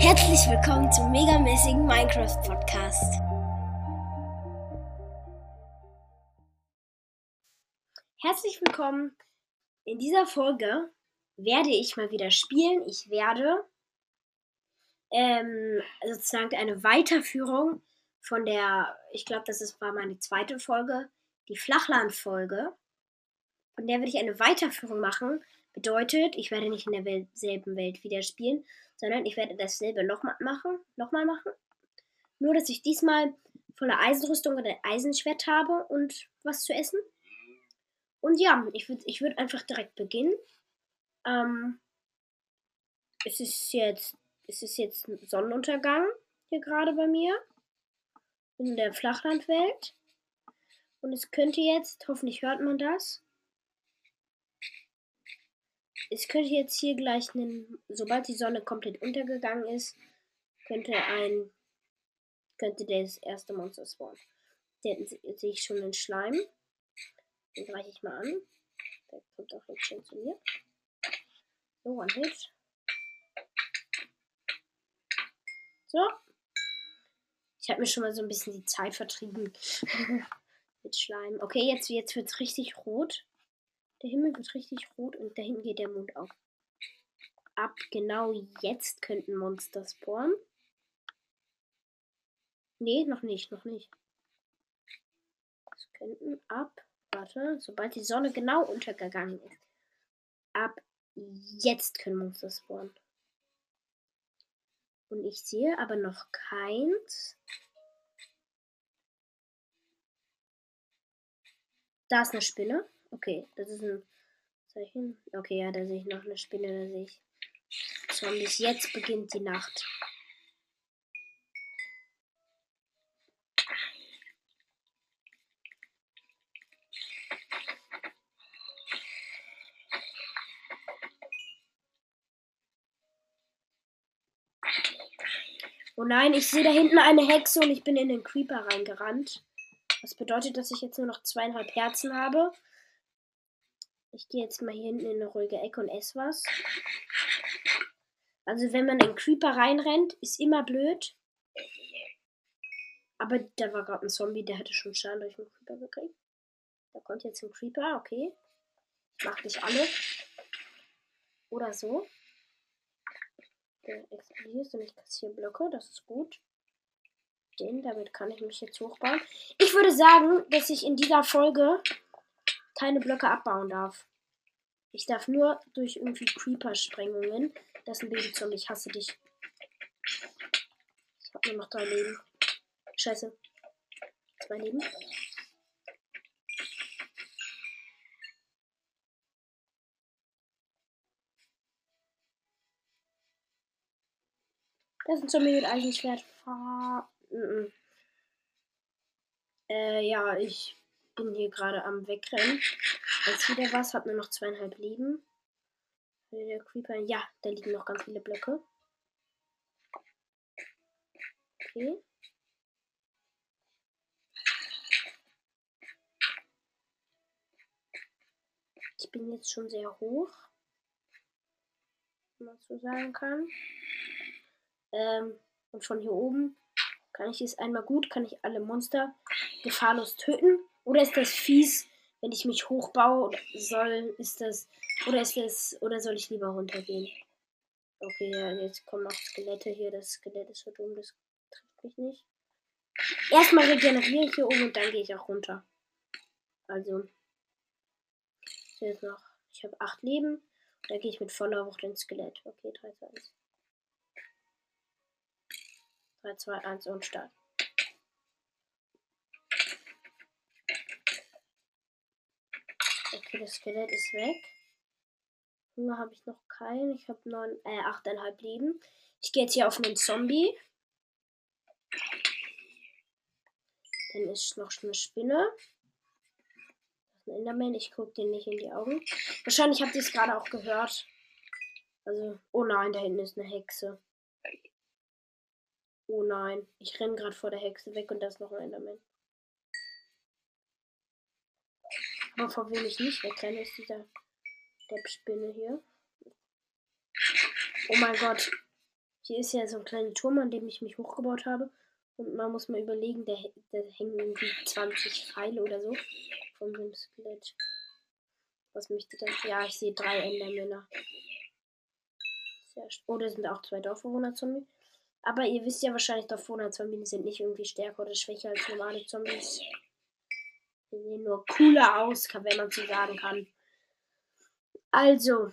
Herzlich willkommen zum megamäßigen Minecraft Podcast. Herzlich willkommen. In dieser Folge werde ich mal wieder spielen. Ich werde ähm, sozusagen eine Weiterführung von der, ich glaube, das ist, war meine zweite Folge, die Flachland-Folge. Von der werde ich eine Weiterführung machen. Bedeutet, ich werde nicht in derselben Welt wieder spielen, sondern ich werde dasselbe nochmal machen, nochmal machen. Nur, dass ich diesmal volle Eisenrüstung oder Eisenschwert habe und was zu essen. Und ja, ich würde ich würd einfach direkt beginnen. Ähm, es ist jetzt, es ist jetzt Sonnenuntergang hier gerade bei mir. In der Flachlandwelt. Und es könnte jetzt, hoffentlich hört man das. Es könnte jetzt hier gleich, einen, sobald die Sonne komplett untergegangen ist, könnte ein, könnte das erste Monster spawnen. Den sehe ich schon den Schleim. Den reiche ich mal an. Der kommt auch jetzt schön zu mir. So, One Hit. So. Ich habe mir schon mal so ein bisschen die Zeit vertrieben. Mit Schleim. Okay, jetzt, jetzt wird es richtig rot. Der Himmel wird richtig rot und dahin geht der Mond auf. Ab genau jetzt könnten Monster spawnen. Nee, noch nicht, noch nicht. Es könnten ab Warte, sobald die Sonne genau untergegangen ist. Ab jetzt können Monster spawnen. Und ich sehe aber noch keins. Da ist eine Spinne. Okay, das ist ein Zeichen. Okay, ja, da sehe ich noch eine Spinne, da sehe ich. Zombies, jetzt beginnt die Nacht. Oh nein, ich sehe da hinten eine Hexe und ich bin in den Creeper reingerannt. Das bedeutet, dass ich jetzt nur noch zweieinhalb Herzen habe. Ich gehe jetzt mal hier hinten in eine ruhige Ecke und esse was. Also wenn man in Creeper reinrennt, ist immer blöd. Aber da war gerade ein Zombie, der hatte schon Schaden durch den Creeper gekriegt. Da kommt jetzt ein Creeper, okay. Ich mach nicht alle. Oder so der explodiert und ich kassiere Blöcke. Das ist gut. Den, damit kann ich mich jetzt hochbauen. Ich würde sagen, dass ich in dieser Folge keine Blöcke abbauen darf. Ich darf nur durch irgendwie Creeper-Sprengungen. Das ist ein Babyzombie, ich hasse dich. Ich hab nur noch drei Leben. Scheiße. Zwei Leben. Das ist ein Zombie mit Eisenschwert. Fahr mm Äh, ja, ich bin hier gerade am Wegrennen. Jetzt wieder was, hab nur noch zweieinhalb Leben. Der Creeper, ja, da liegen noch ganz viele Blöcke. Okay. Ich bin jetzt schon sehr hoch, wenn man so sagen kann. Ähm, und von hier oben kann ich es einmal gut, kann ich alle Monster gefahrlos töten. Oder ist das fies, wenn ich mich hochbaue soll, ist das, oder ist das, oder soll ich lieber runtergehen? Okay, ja, jetzt kommen noch Skelette hier. Das Skelett ist so dumm, das trifft mich nicht. Erstmal regeneriere ich hier oben und dann gehe ich auch runter. Also, jetzt noch, ich habe acht Leben. Da gehe ich mit voller Wucht ins Skelett. Okay, 3, 2, 1. 3, 2, 1 und Start. Okay, das Skelett ist weg. Hunger habe ich noch keinen. Ich habe neun, äh, 8,5 Leben. Ich gehe jetzt hier auf einen Zombie. Dann ist noch eine Spinne. Ein Enderman. Ich gucke den nicht in die Augen. Wahrscheinlich habt ihr es gerade auch gehört. Also, oh nein, da hinten ist eine Hexe. Oh nein, ich renne gerade vor der Hexe weg und da ist noch ein Enderman. Aber vor wem ich nicht wegrenne, ist dieser der Spinne hier. Oh mein Gott. Hier ist ja so ein kleiner Turm, an dem ich mich hochgebaut habe. Und man muss mal überlegen, da, da hängen irgendwie 20 Pfeile oder so von dem Skelett. Was möchte das? Ja, ich sehe drei Endermänner. Oder oh, sind auch zwei Dorfbewohner-Zombie. Aber ihr wisst ja wahrscheinlich, Dorfbewohner-Zombies sind nicht irgendwie stärker oder schwächer als normale Zombies. Die sehen nur cooler aus, wenn man so sagen kann. Also,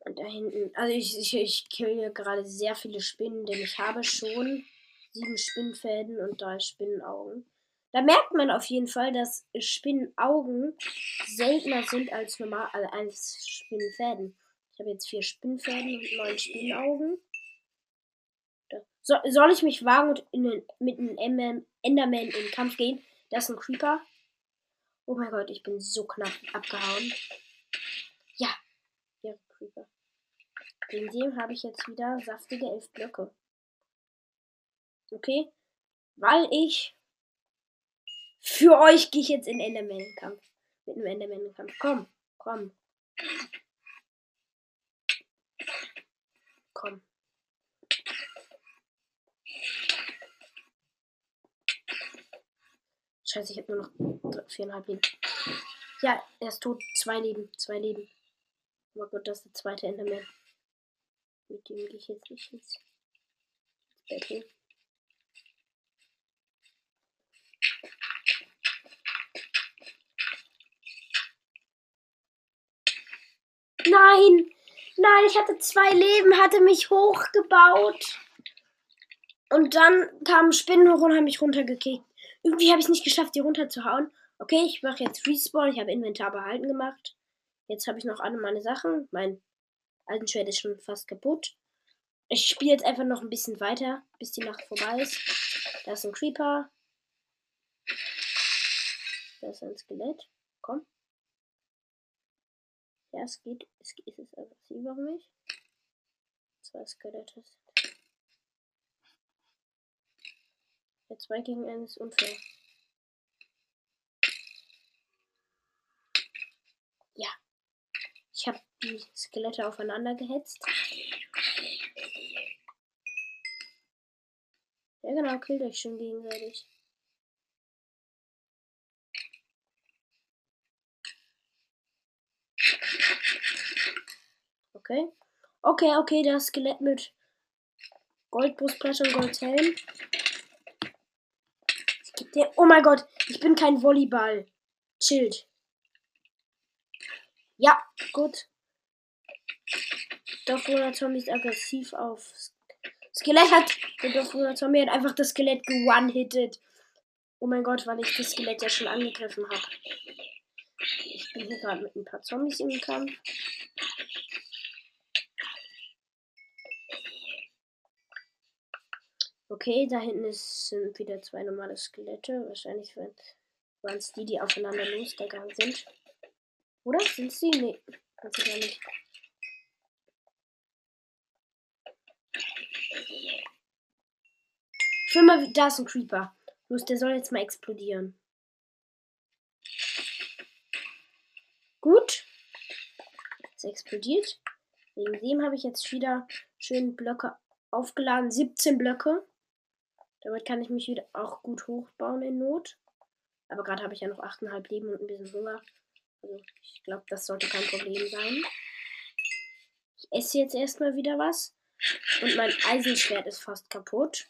und da hinten, also ich, ich, ich kill gerade sehr viele Spinnen, denn ich habe schon sieben Spinnfäden und drei Spinnenaugen. Da merkt man auf jeden Fall, dass Spinnenaugen seltener sind als normal als Spinnenfäden. Ich habe jetzt vier Spinnenfäden und neun Spinnenaugen. So, soll ich mich wagen und in, mit einem Enderman in den Kampf gehen? Das ist ein Creeper. Oh mein Gott, ich bin so knapp abgehauen. Ja, ja, Creeper. Wegen dem habe ich jetzt wieder saftige elf Blöcke. Okay? Weil ich für euch gehe ich jetzt in Enderman-Kampf. Mit einem Enderman-Kampf. Komm, komm. Komm. Scheiße, ich habe nur noch viereinhalb Leben. Ja, er ist tot. Zwei Leben. Zwei Leben. Oh Gott, das ist der zweite Enderman. Mit dem gehe ich jetzt nicht ins Battle. Nein! Nein, ich hatte zwei Leben, hatte mich hochgebaut. Und dann kamen Spinnen hoch und haben mich runtergekickt. Irgendwie habe ich es nicht geschafft, die runterzuhauen. Okay, ich mache jetzt Respawn. Ich habe Inventar behalten gemacht. Jetzt habe ich noch alle meine Sachen. Mein alten Schwert ist schon fast kaputt. Ich spiele jetzt einfach noch ein bisschen weiter, bis die Nacht vorbei ist. Da ist ein Creeper. Da ist ein Skelett. Komm. Ja, es geht. Es geht. Es ist aggressiver für mich. Zwei Skelette. Der 2 gegen 1 ist unfair. Ja. Ich habe die Skelette aufeinander gehetzt. Ja genau, killt euch schon gegenseitig. Okay. Okay, okay, das Skelett mit Goldbrustplatte und Goldhelm. Der, oh mein Gott, ich bin kein Volleyball. Chillt. Ja, gut. Dorfbewohner Zombie ist aggressiv auf. Skelett hat. Der Dorfbewohner Zombie hat einfach das Skelett geone-hitted. Oh mein Gott, weil ich das Skelett ja schon angegriffen habe. Ich bin hier gerade mit ein paar Zombies im Kampf. Okay, da hinten ist, sind wieder zwei normale Skelette. Wahrscheinlich waren es die, die aufeinander losgegangen sind. Oder? Sind sie? Nee, ganz sicher nicht. Ich mal, da ist ein Creeper. Los, der soll jetzt mal explodieren. Gut. Es explodiert. Wegen dem habe ich jetzt wieder schön Blöcke aufgeladen. 17 Blöcke. Damit kann ich mich wieder auch gut hochbauen in Not. Aber gerade habe ich ja noch 8,5 Leben und ein bisschen Hunger. Also ich glaube, das sollte kein Problem sein. Ich esse jetzt erstmal wieder was. Und mein Eisenschwert ist fast kaputt.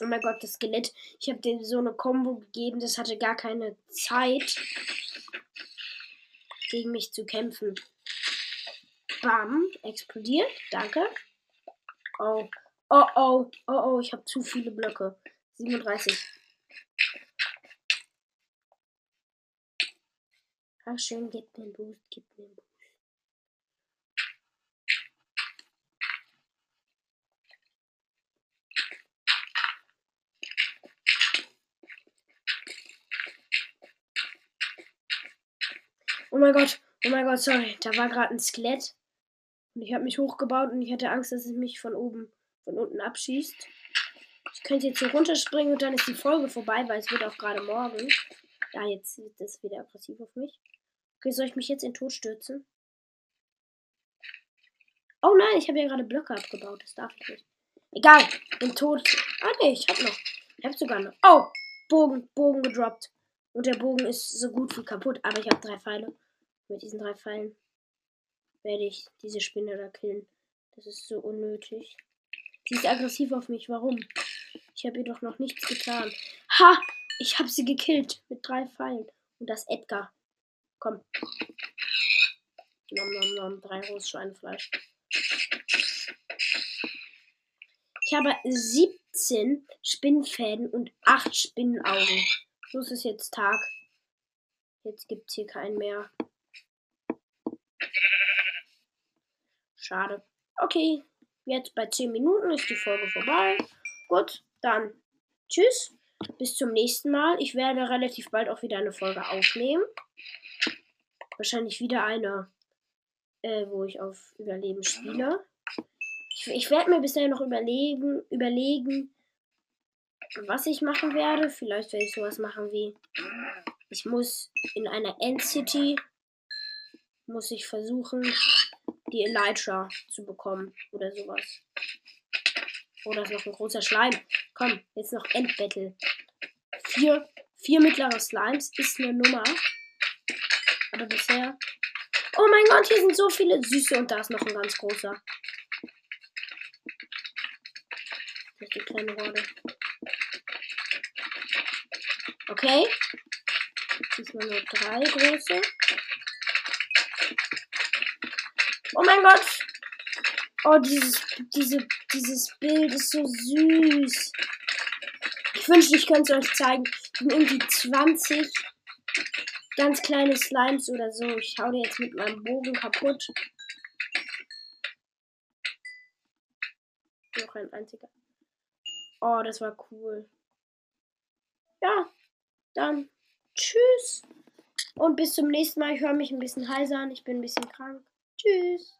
Oh mein Gott, das Skelett. Ich habe dem so eine Combo gegeben, das hatte gar keine Zeit, gegen mich zu kämpfen. Bam, explodiert. Danke. Oh. Oh oh. Oh oh, ich habe zu viele Blöcke. 37. Ach schön, gib mir einen Boost, gib mir einen Boost. Oh mein Gott, oh mein Gott, sorry, da war gerade ein Skelett. Und ich habe mich hochgebaut und ich hatte Angst, dass es mich von oben, von unten abschießt. Ich könnte jetzt hier runterspringen und dann ist die Folge vorbei, weil es wird auch gerade morgen. Ja, jetzt ist das wieder aggressiv auf mich. Okay, soll ich mich jetzt in den Tod stürzen? Oh nein, ich habe ja gerade Blöcke abgebaut. Das darf ich nicht. Egal, bin tot. Ah nee, ich hab noch. Ich hab sogar noch. Oh, Bogen, Bogen gedroppt. Und der Bogen ist so gut wie kaputt. Aber ich habe drei Pfeile. Mit diesen drei Pfeilen werde ich diese Spinne da killen. Das ist so unnötig. Sie ist aggressiv auf mich. Warum? Ich habe ihr doch noch nichts getan. Ha! Ich habe sie gekillt mit drei Pfeilen. Und das Edgar. Komm. Nom, nom, nom. Drei rohes Schweinefleisch. Ich habe 17 Spinnfäden und 8 Spinnenaugen. So ist es jetzt Tag. Jetzt gibt es hier keinen mehr. Schade. Okay, jetzt bei 10 Minuten ist die Folge vorbei. Gut, dann tschüss. Bis zum nächsten Mal. Ich werde relativ bald auch wieder eine Folge aufnehmen. Wahrscheinlich wieder eine, äh, wo ich auf Überleben spiele. Ich, ich werde mir bisher noch überlegen, überlegen, was ich machen werde. Vielleicht werde ich sowas machen wie, ich muss in einer End-City, muss ich versuchen, die Elytra zu bekommen oder sowas. Oder ist noch ein großer Schleim. Komm, jetzt noch Endbattle. Vier, vier mittlere Slimes ist eine Nummer. Aber bisher. Oh mein Gott, hier sind so viele Süße und da ist noch ein ganz großer. Das ist die kleine Horde. Okay. Diesmal nur drei große. Oh mein Gott! Oh, dieses, diese, dieses Bild ist so süß. Ich wünschte, ich könnte es euch zeigen. Ich bin irgendwie 20 ganz kleine Slimes oder so. Ich hau die jetzt mit meinem Bogen kaputt. Noch ein einziger. Oh, das war cool. Ja, dann tschüss. Und bis zum nächsten Mal. Ich höre mich ein bisschen heiser an. Ich bin ein bisschen krank. Tschüss.